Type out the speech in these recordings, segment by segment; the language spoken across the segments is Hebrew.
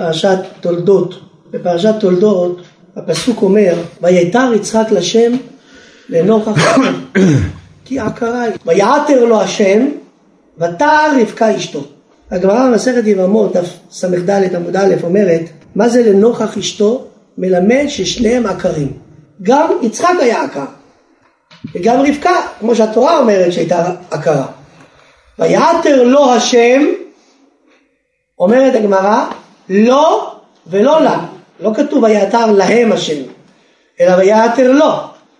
פרשת תולדות. בפרשת תולדות הפסוק אומר, ויתר יצחק לשם לנוכח כי עקרה היא. ויעתר לו השם ותער רבקה אשתו. הגמרא במסכת יבמות, דף ס"ד עמוד א', אומרת, מה זה לנוכח אשתו? מלמד ששניהם עקרים. גם יצחק היה עקר, וגם רבקה, כמו שהתורה אומרת שהייתה עקרה. ויעתר לו השם, אומרת הגמרא, לא ולא לה. לא כתוב ויעתר להם השם, אלא ויעתר לו.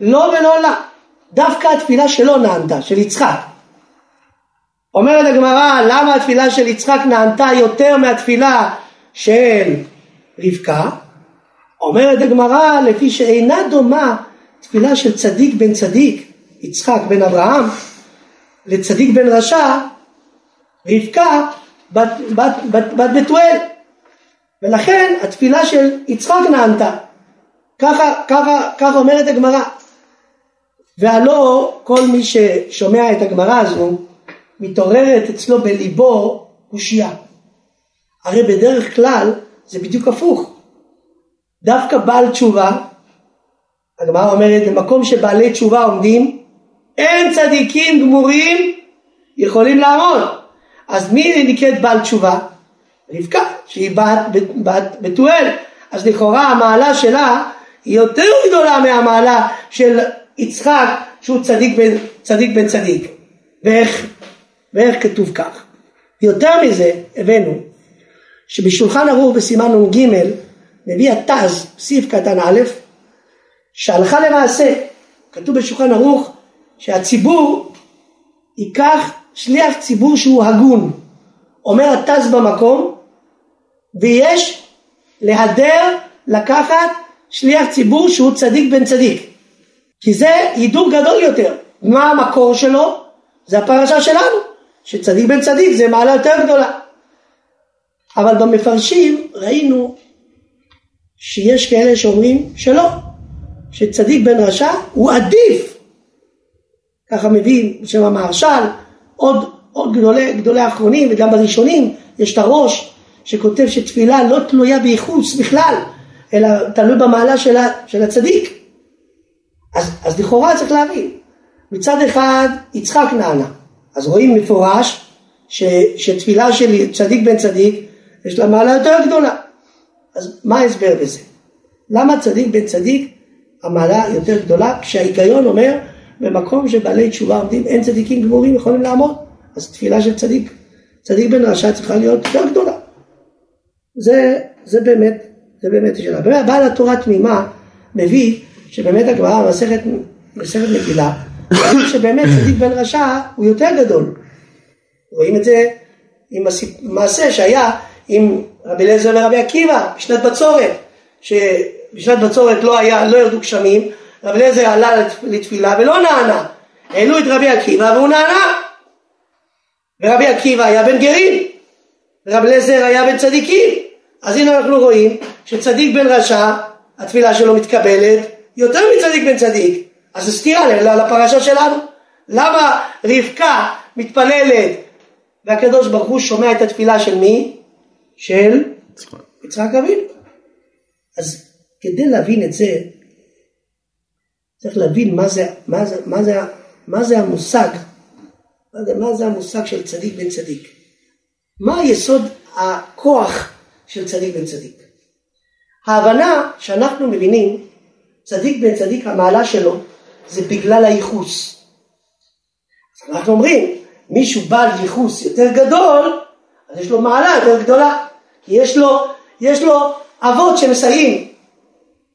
לא ולא לה. דווקא התפילה שלו נענתה, של יצחק. אומרת הגמרא, למה התפילה של יצחק נענתה יותר מהתפילה של רבקה? אומרת הגמרא, לפי שאינה דומה תפילה של צדיק בן צדיק, יצחק בן אברהם, לצדיק בן רשע, רבקה בת, בת, בת, בת בתואל. ולכן התפילה של יצחק נענתה. ככה, ככה, ככה אומרת הגמרא. והלא כל מי ששומע את הגמרא הזו, מתעוררת אצלו בליבו קושייה. הרי בדרך כלל זה בדיוק הפוך. דווקא בעל תשובה, הגמרא אומרת במקום שבעלי תשובה עומדים, אין צדיקים גמורים יכולים לעמוד. אז מי נקראת בעל תשובה? רבקה, שהיא בת, בת בתואל. אז לכאורה המעלה שלה היא יותר גדולה מהמעלה של יצחק שהוא צדיק בן צדיק. בן צדיק. ואיך, ואיך כתוב כך? יותר מזה הבאנו שבשולחן ערוך בסימן נ"ג מביא התז, סעיף קטן א', שהלכה למעשה, כתוב בשולחן ערוך שהציבור ייקח שליח ציבור שהוא הגון, אומר התז במקום, ויש להדר לקחת שליח ציבור שהוא צדיק בן צדיק, כי זה הידור גדול יותר. מה המקור שלו? זה הפרשה שלנו, שצדיק בן צדיק זה מעלה יותר גדולה. אבל במפרשים ראינו שיש כאלה שאומרים שלא, שצדיק בן רשע הוא עדיף. ככה מביא בשם המהרש"ל, עוד, עוד גדולי, גדולי האחרונים וגם בראשונים יש את הראש שכותב שתפילה לא תלויה בייחוס בכלל, אלא תלוי במעלה של, של הצדיק. אז, אז לכאורה צריך להבין, מצד אחד יצחק נענה, אז רואים מפורש ש, שתפילה של צדיק בן צדיק יש לה מעלה יותר גדולה. אז מה ההסבר בזה? למה צדיק בן צדיק המעלה יותר גדולה כשההיגיון אומר במקום שבעלי תשובה עומדים אין צדיקים גמורים יכולים לעמוד אז תפילה של צדיק צדיק בן רשע צריכה להיות יותר גדולה. זה, זה באמת זה באמת שאלה. בעל התורה תמימה מביא שבאמת הגמרא במסכת מסכת מגילה שבאמת צדיק בן רשע הוא יותר גדול. רואים את זה עם המעשה שהיה עם רבי אליעזר ורבי עקיבא בשנת בצורת, שבשנת בצורת לא היה, לא ירדו גשמים, רבי אליעזר עלה לתפילה ולא נענה, העלו את רבי עקיבא והוא נענה, ורבי עקיבא היה בן גרים, ורבי אליעזר היה בן צדיקים, אז הנה אנחנו רואים שצדיק בן רשע, התפילה שלו מתקבלת יותר מצדיק בן צדיק, אז זה סתירה לפרשה שלנו, למה רבקה מתפללת והקדוש ברוך הוא שומע את התפילה של מי? של יצחק אבינו. אז כדי להבין את זה, צריך להבין מה זה, מה זה, מה זה, מה זה המושג, מה זה, מה זה המושג של צדיק בן צדיק. מה היסוד הכוח של צדיק בן צדיק. ההבנה שאנחנו מבינים, צדיק בן צדיק המעלה שלו זה בגלל הייחוס. אז אנחנו אומרים, מישהו בעל ייחוס יותר גדול, אז יש לו מעלה יותר גדולה, כי יש לו, יש לו אבות שמסייעים,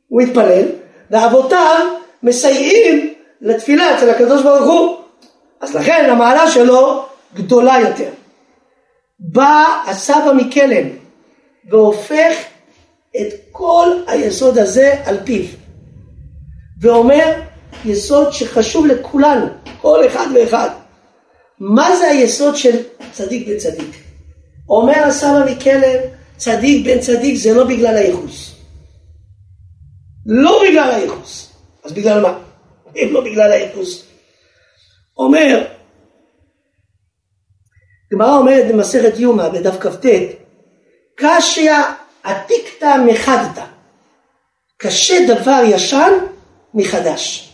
הוא מתפלל, ואבותיו מסייעים לתפילה אצל הקדוש ברוך הוא, לכן המעלה שלו גדולה יותר. בא הסבא מקלם והופך את כל היסוד הזה על פיו, ואומר יסוד שחשוב לכולנו, כל אחד ואחד. מה זה היסוד של צדיק בן צדיק? אומר הסבא מקלב, צדיק בן צדיק זה לא בגלל הייחוס. לא בגלל הייחוס. אז בגלל מה? אם לא בגלל הייחוס. אומר, גמרא אומרת במסכת יומא בדף כ"ט, קשיא עתיקתא מחדתא. קשה דבר ישן מחדש.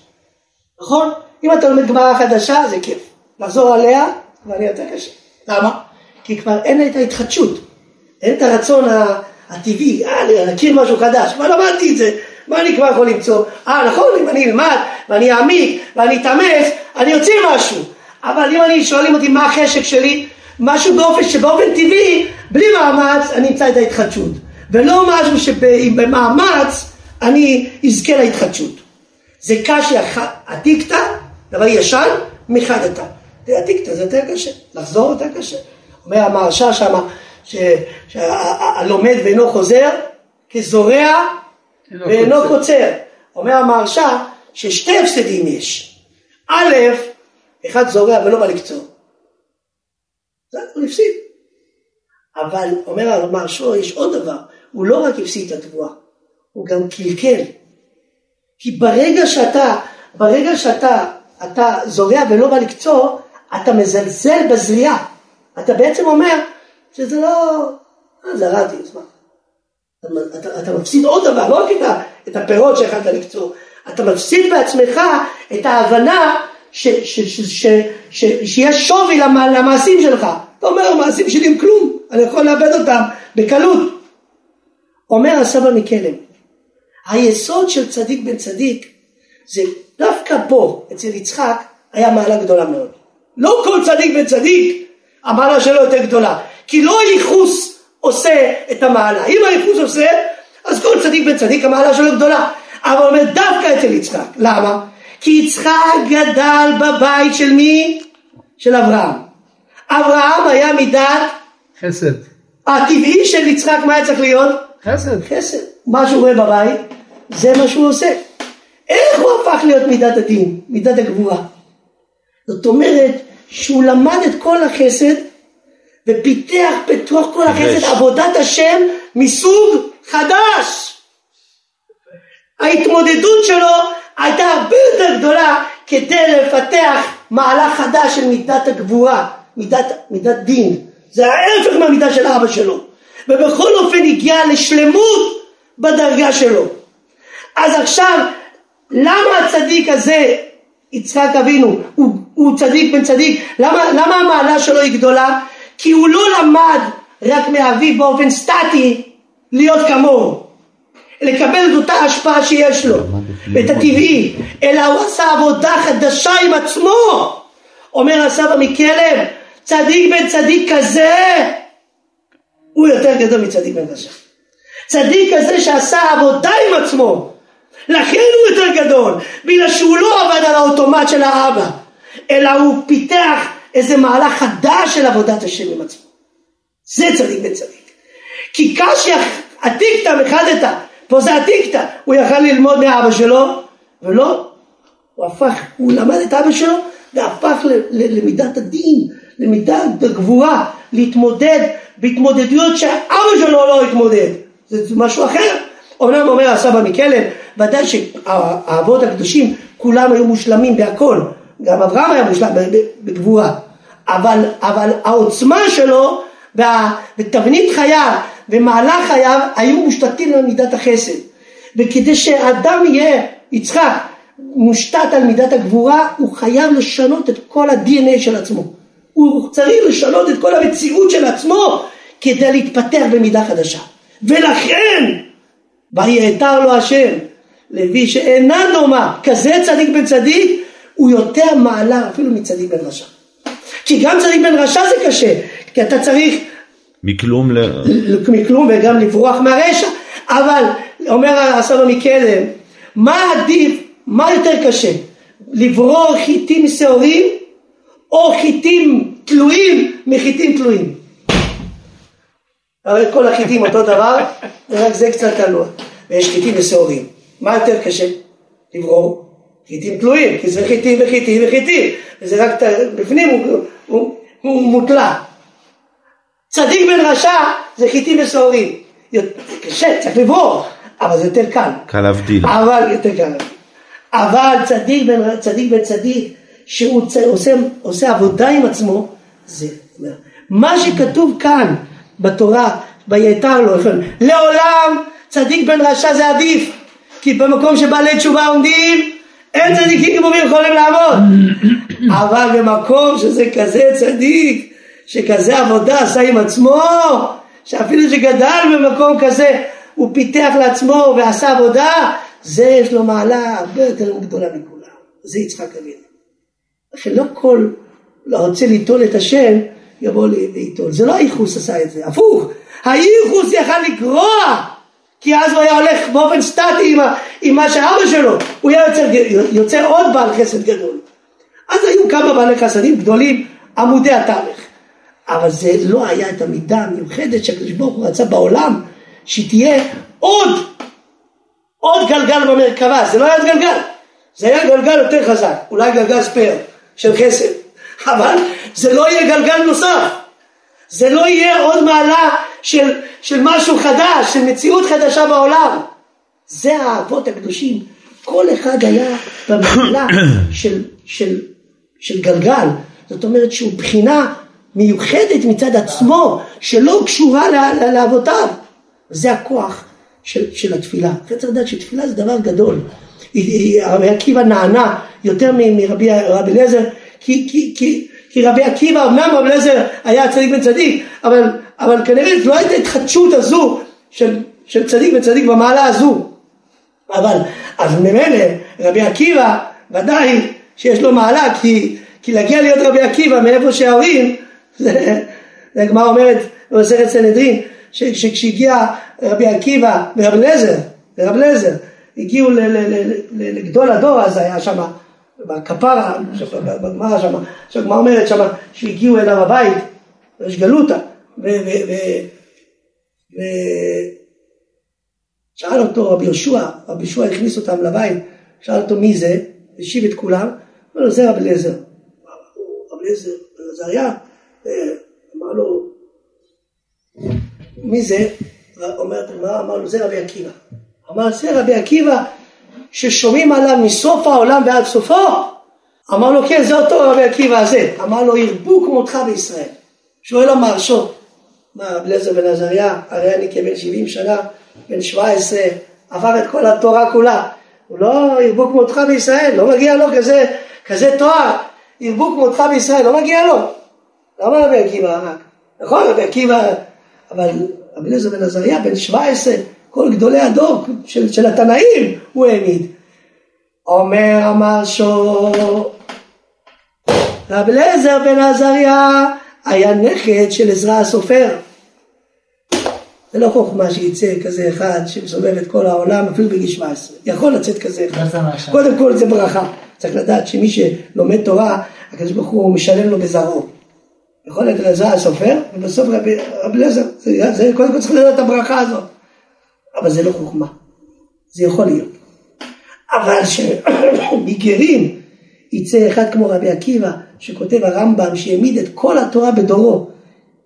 נכון? אם אתה לומד גמרא חדשה זה כיף. לחזור עליה כבר יותר קשה. למה? כי כבר אין את ההתחדשות. אין את הרצון הטבעי, אה, להכיר משהו חדש. כבר למדתי את זה. מה אני כבר יכול למצוא? אה, נכון, אם אני אלמד ואני אעמיק ואני אתאמץ, אני אוציא משהו. אבל אם אני שואלים אותי מה החשק שלי, משהו באופן שבאופן טבעי, בלי מאמץ, אני אמצא את ההתחדשות. ולא משהו שבמאמץ אני אזכה להתחדשות. זה קשה עתיקתא, דבר ישן, מחדתא. עתיקתא זה יותר קשה, לחזור יותר קשה. אומר המהרש"א שמה, שהלומד ואינו חוזר, כזורע ואינו קוצר. אומר המהרש"א ששתי הפסדים יש. א', אחד זורע ולא בא לקצור. זה הוא הפסיד. אבל אומר המהרש"א יש עוד דבר, הוא לא רק הפסיד את התבואה, הוא גם קלקל. כי ברגע שאתה, ברגע שאתה אתה זורע ולא בא לקצור, אתה מזלזל בזריעה. אתה בעצם אומר שזה לא, אה, זרעתי, אז מה? אתה, אתה, אתה מפסיד עוד דבר, לא רק את, הפירות שיכולת לקצור, אתה מפסיד בעצמך את ההבנה ש, ש, ש, ש, ש, שיש שווי למעשים שלך. אתה אומר, המעשים שלי הם כלום, אני יכול לאבד אותם בקלות. אומר הסבא מקלם, היסוד של צדיק בן צדיק זה דווקא פה, אצל יצחק, היה מעלה גדולה מאוד. לא כל צדיק בן צדיק, המעלה שלו יותר גדולה. כי לא הייחוס עושה את המעלה. אם הייחוס עושה, אז כל צדיק בן צדיק המעלה שלו גדולה. אבל אומר דווקא אצל יצחק. למה? כי יצחק גדל בבית של מי? של אברהם. אברהם היה מידת חסד. הטבעי של יצחק מה היה צריך להיות? חסד. חסד. מה שהוא רואה בבית, זה מה שהוא עושה. איך הוא הפך להיות מידת הדין, מידת הגבורה? זאת אומרת שהוא למד את כל החסד ופיתח בתוך כל החסד עבודת השם מסוג חדש. ההתמודדות שלו הייתה הרבה יותר גדולה כדי לפתח מהלך חדש של מידת הגבורה, מידת, מידת דין. זה ההפך מהמידה של אבא שלו. ובכל אופן הגיע לשלמות בדרגה שלו. אז עכשיו, למה הצדיק הזה, יצחק אבינו, הוא, הוא צדיק בן צדיק, למה, למה המעלה שלו היא גדולה? כי הוא לא למד רק מאביו באופן סטטי להיות כמוהו. לקבל את אותה השפעה שיש לו, את הטבעי, אלא הוא עשה עבודה חדשה עם עצמו. אומר הסבא מכלב, צדיק בן צדיק כזה, הוא יותר גדול מצדיק בן רשע. צדיק כזה שעשה עבודה עם עצמו, לכן הוא יותר גדול, בגלל שהוא לא עבד על האוטומט של האבא, אלא הוא פיתח איזה מהלך חדש של עבודת השם עם עצמו. זה צדיק בן צדיק. כי קשיא עתיקתא מחדתא, פה זה עתיקתא, הוא יכל ללמוד מאבא שלו, ולא, הוא הפך, הוא למד את אבא שלו והפך למידת הדין, למידת הגבורה, להתמודד בהתמודדויות שאבא שלו לא התמודד, זה משהו אחר. אומנם אומר הסבא מקלם, ודאי שהאבות הקדושים כולם היו מושלמים בהכל, גם אברהם היה מושלם בגבורה, אבל, אבל העוצמה שלו ותבנית חייו ומהלך חייו היו מושתתים על מידת החסד. וכדי שאדם יהיה, יצחק, מושתת על מידת הגבורה, הוא חייב לשנות את כל ה-DNA של עצמו. הוא צריך לשנות את כל המציאות של עצמו כדי להתפתח במידה חדשה. ולכן, ויעתר לו השם, לוי שאינה דומה, כזה צדיק בן צדיק, הוא יותר מעלה אפילו מצדיק בן רשע. כי גם צדיק בן רשע זה קשה, כי אתה צריך מכלום ל... מכלום וגם לברוח מהרשע, אבל אומר הסבא מקדם, מה עדיף, מה יותר קשה, לברור חיטים שעורים או חיטים תלויים מחיטים תלויים? הרי כל החיטים אותו דבר, רק זה קצת תלוי, ויש חיטים ושעורים. מה יותר קשה? לברור? חיטים תלויים, כי זה חיטים וחיטים וחיטים, וזה רק בפנים הוא, הוא, הוא מוטלע. צדיק בן רשע זה חיטים ושעורים. קשה, צריך לברור, אבל זה יותר קל. קל להבדיל. אבל יותר קל. אבל צדיק בן צדיק, בן צדיק שהוא עושה, עושה עבודה עם עצמו, זה מה שכתוב כאן בתורה, ויתר לו, לעולם צדיק בן רשע זה עדיף, כי במקום שבעלי תשובה עומדים, אין צדיקים גמורים יכולים לעמוד, אבל במקום שזה כזה צדיק, שכזה עבודה עשה עם עצמו, שאפילו שגדל במקום כזה, הוא פיתח לעצמו ועשה עבודה, זה יש לו מעלה הרבה יותר גדולה מכולם, זה יצחק אבינו. לכן לא כל לא רוצה ליטול את השם, יבוא ליטול. זה לא הייחוס עשה את זה, הפוך, הייחוס יכל לגרוע, כי אז הוא היה הולך באופן סטטי עם, עם מה שאבא שלו, הוא היה יוצר, יוצר עוד בעל חסד גדול. אז היו כמה בעלי חסדים גדולים, עמודי התווך. אבל זה לא היה את המידה המיוחדת שהקדוש ברוך הוא רצה בעולם, שתהיה עוד, עוד גלגל במרכבה, זה לא היה עוד גלגל, זה היה גלגל יותר חזק, אולי גלגל ספייר של חסד, אבל זה לא יהיה גלגל נוסף, זה לא יהיה עוד מעלה של, של משהו חדש, של מציאות חדשה בעולם. זה האבות הקדושים. כל אחד היה במעלה של, של, של גלגל. זאת אומרת שהוא בחינה מיוחדת מצד עצמו, שלא קשורה לאבותיו. זה הכוח של, של התפילה. אתה צריך לדעת שתפילה זה דבר גדול. רבי עקיבא נענה יותר מרבי אליעזר, כי, כי, כי, כי רבי עקיבא, אמנם רבי אליעזר היה צדיק בן צדיק, אבל, אבל כנראה לא הייתה התחדשות הזו של, של צדיק בן צדיק במעלה הזו. אבל, אז ממילא רבי עקיבא ודאי שיש לו מעלה, כי, כי להגיע להיות רבי עקיבא מאיפה שההורים, זה, הגמרא אומרת במסכת סנהדרין, שכשהגיע רבי עקיבא ורבי אליעזר, ורבי אליעזר, הגיעו לגדול הדור אז היה שם בכפרה, בגמרא שם, שהגמרא אומרת שם שהגיעו אליו הבית, יש גלותא, ושאל אותו רבי יהושע, רבי יהושע הכניס אותם לבית, שאל אותו מי זה, השיב את כולם, אמר לו זה רבי אליעזר, רבי אליעזר, עזריה, אמר לו מי זה? אומר, אמר לו זה רבי עקיבא, אמר זה רבי עקיבא ששומעים עליו מסוף העולם ועד סופו? אמר לו כן זה אותו רבי עקיבא הזה, אמר לו ירבו כמותך בישראל. שואל המהרשו, מה רבי אליעזר בן עזריה, הרי אני כבן 70 שנה, בן 17, עבר את כל התורה כולה, הוא לא ירבו כמותך בישראל, לא מגיע לו כזה, כזה תואר, ירבו כמותך בישראל, לא מגיע לו. למה רבי עקיבא רק? נכון רבי עקיבא, אבל רבי אליעזר בן עזריה בן 17 כל גדולי הדור של, של התנאים הוא העמיד. אומר המרשו, רב אליעזר בן עזריה היה נכד של עזרא הסופר. זה לא חוכמה שיצא כזה אחד שמסובב את כל העולם אפילו בגיל 17. יכול לצאת כזה אחד. קודם כל זה ברכה. צריך לדעת שמי שלומד תורה, הקדוש ברוך הוא משלם לו בזרעו. יכול להיות עזרא הסופר, ובסוף רבי אליעזר, קודם כל צריך לדעת את הברכה הזאת. אבל זה לא חוכמה, זה יכול להיות. אבל שמגרים יצא אחד כמו רבי עקיבא, שכותב הרמב"ם, שהעמיד את כל התורה בדורו,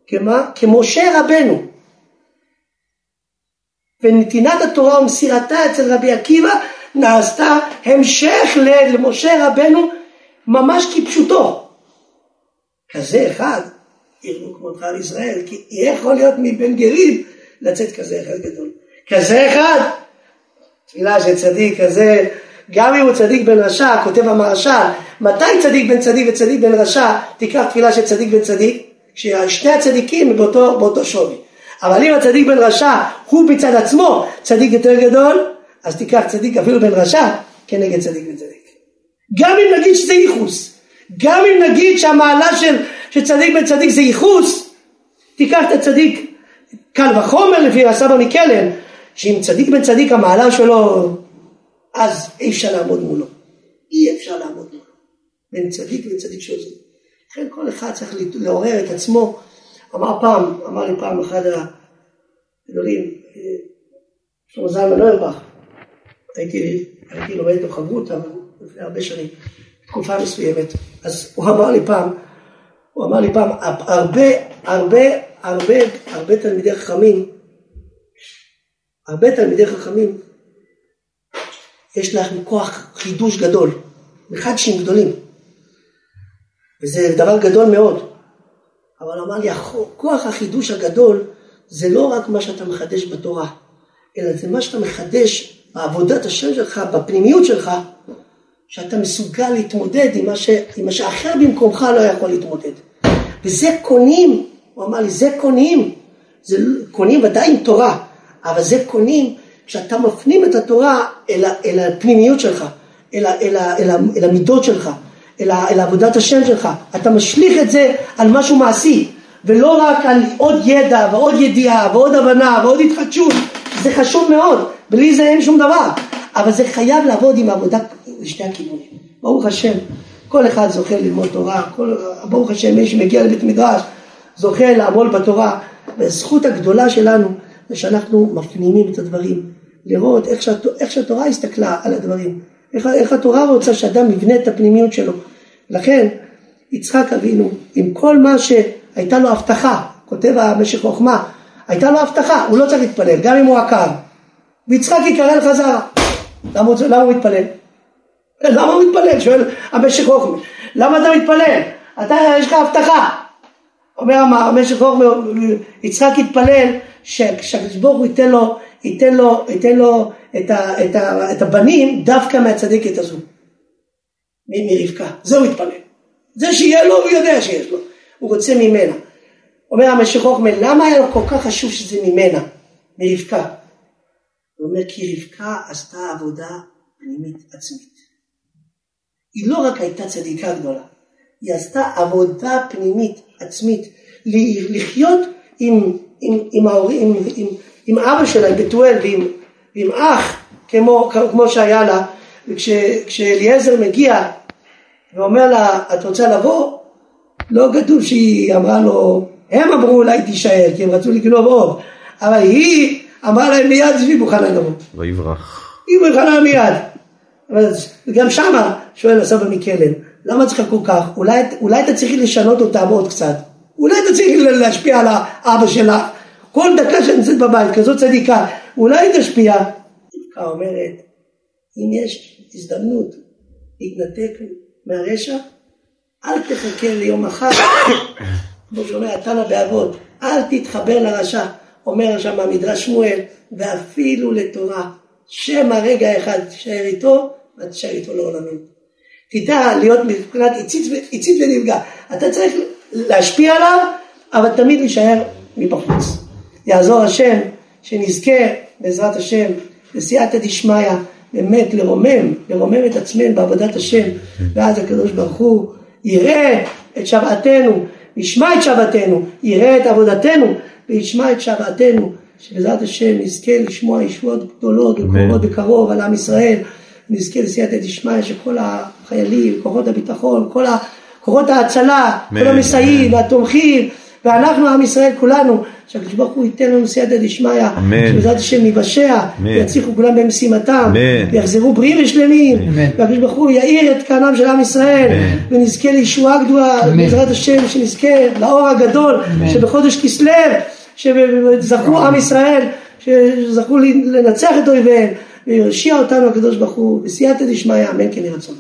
כמה? כמשה רבנו. ונתינת התורה ומסירתה אצל רבי עקיבא נעשתה המשך למשה רבנו ממש כפשוטו. כזה אחד, ירדו כמותך לישראל, כי יכול להיות מבין גרים לצאת כזה אחד גדול. כזה אחד, תפילה של צדיק כזה, גם אם הוא צדיק בן רשע, כותב המרשל, מתי צדיק בן צדיק וצדיק בן רשע, תיקח תפילה של צדיק בן צדיק, כששני הצדיקים באותו, באותו שווי. אבל אם הצדיק בן רשע הוא מצד עצמו צדיק יותר גדול, אז תיקח צדיק אפילו בן רשע כנגד צדיק בן צדיק. גם אם נגיד שזה ייחוס, גם אם נגיד שהמעלה של, של צדיק בן צדיק זה ייחוס, תיקח את הצדיק קל וחומר לפי הסבא מקלן, שאם צדיק בן צדיק המעלה שלו, אז אי אפשר לעמוד מולו. אי אפשר לעמוד מולו. בין צדיק וצדיק שעוזר. לכן כל אחד צריך לעורר את עצמו. אמר פעם, אמר לי פעם אחד הגדולים, שלמה זלמן נוירבך, הייתי, הייתי לומד איתו חברות לפני הרבה שנים, תקופה מסוימת, אז הוא אמר לי פעם, הוא אמר לי פעם, הרבה, הרבה, הרבה, הרבה תלמידי חכמים הרבה תלמידי חכמים, יש להם כוח חידוש גדול, מחדשים גדולים, וזה דבר גדול מאוד. אבל אמר לי, כוח החידוש הגדול זה לא רק מה שאתה מחדש בתורה, אלא זה מה שאתה מחדש בעבודת השם שלך, בפנימיות שלך, שאתה מסוגל להתמודד עם מה, ש... עם מה שאחר במקומך לא יכול להתמודד. וזה קונים, הוא אמר לי, זה קונים, זה קונים ודאי עם תורה, אבל זה קונים כשאתה מפנים את התורה אל, אל הפנימיות שלך, אל, אל, אל, אל המידות שלך, אל, אל עבודת השם שלך, אתה משליך את זה על משהו מעשי, ולא רק על עוד ידע ועוד ידיעה ועוד הבנה ועוד התחדשות, זה חשוב מאוד, בלי זה אין שום דבר, אבל זה חייב לעבוד עם עבודה לשני הכיוונים. ברוך השם, כל אחד זוכה ללמוד תורה, כל, ברוך השם מי שמגיע לבית מדרש זוכה לעמול בתורה, והזכות הגדולה שלנו זה שאנחנו מפנימים את הדברים, לראות איך, שהת, איך שהתורה הסתכלה על הדברים, איך, איך התורה רוצה שאדם יבנה את הפנימיות שלו. לכן יצחק אבינו, עם כל מה שהייתה לו הבטחה, כותב המשך חוכמה, הייתה לו הבטחה, הוא לא צריך להתפלל, גם אם הוא עקר. ויצחק יקרא לחזרה. למה, למה הוא מתפלל? למה הוא מתפלל? שואל המשך חוכמה. למה אתה מתפלל? אתה, יש לך הבטחה. אומר המשך חוכמה, יצחק התפלל שהקדוש ברוך הוא ייתן לו, ייתן לו, ייתן לו את, ה, את, ה, את הבנים דווקא מהצדקת הזו. מרבקה. זה הוא התפלל. זה שיהיה לו, הוא יודע שיש לו. הוא רוצה ממנה. אומר המשך חוכמה, למה היה לו כל כך חשוב שזה ממנה, מרבקה? הוא אומר כי רבקה עשתה עבודה פנימית עצמית. היא לא רק הייתה צדיקה גדולה, היא עשתה עבודה פנימית עצמית, לחיות עם, עם, עם, ההורים, עם, עם, עם אבא שלה, עם בתואל ועם, ועם אח, כמו, כמו שהיה לה, וכשאליעזר מגיע ואומר לה, את רוצה לבוא? לא כתוב שהיא אמרה לו, הם אמרו אולי תישאר, כי הם רצו לגנוב עוד, אבל היא אמרה להם מיד שהיא מוכנה לבוא. ויברח. היא מוכנה מיד. וגם שמה שואל הסבא מקלן, למה צריך כל כך? אולי, אולי אתה צריך לשנות אותם עוד קצת. אולי אתה צריך להשפיע על האבא שלך. כל דקה שנמצאת בבית, כזאת צדיקה, אולי היא תשפיע. רבקה אומרת, אם יש הזדמנות להתנתק מהרשע, אל תחכה ליום אחר. כמו שאומר התנא באבות, אל תתחבר לרשע. אומר שם המדרש שמואל, ואפילו לתורה. שמא רגע אחד תישאר איתו, ותישאר איתו לעולמים. תדע להיות מבחינת הציץ ונפגע. אתה צריך להשפיע עליו, אבל תמיד להישאר מבחוץ. יעזור השם, שנזכה בעזרת השם, בסייעתא דשמיא, באמת לרומם, לרומם את עצמנו בעבודת השם, ואז הקדוש ברוך הוא יראה את שוועתנו, ישמע את שוועתנו, יראה את עבודתנו, וישמע את שוועתנו, שבעזרת השם נזכה לשמוע ישועות גדולות וקרובות בקרוב על עם ישראל, נזכה לסייעתא דשמיא שכל החיילים, כוחות הביטחון, כל כוחות ההצלה, כל המסייעים והתומכים, ואנחנו עם ישראל כולנו, שהקדוש ברוך הוא ייתן לנו סייעתא דשמיא, שבעזרת השם ניוושע, ויצליחו כולם במשימתם, ויחזרו בריאים ושלמים, והקדוש ברוך הוא יאיר את קרנם של עם ישראל, ונזכה לישועה גדולה, בעזרת השם, שנזכה לאור הגדול, שבחודש כסלו, שזכו עם ישראל, שזכו לנצח את אויביהם, ויושיע אותנו הקדוש ברוך הוא, בסייעתא דשמיא, אמן כן ירצון.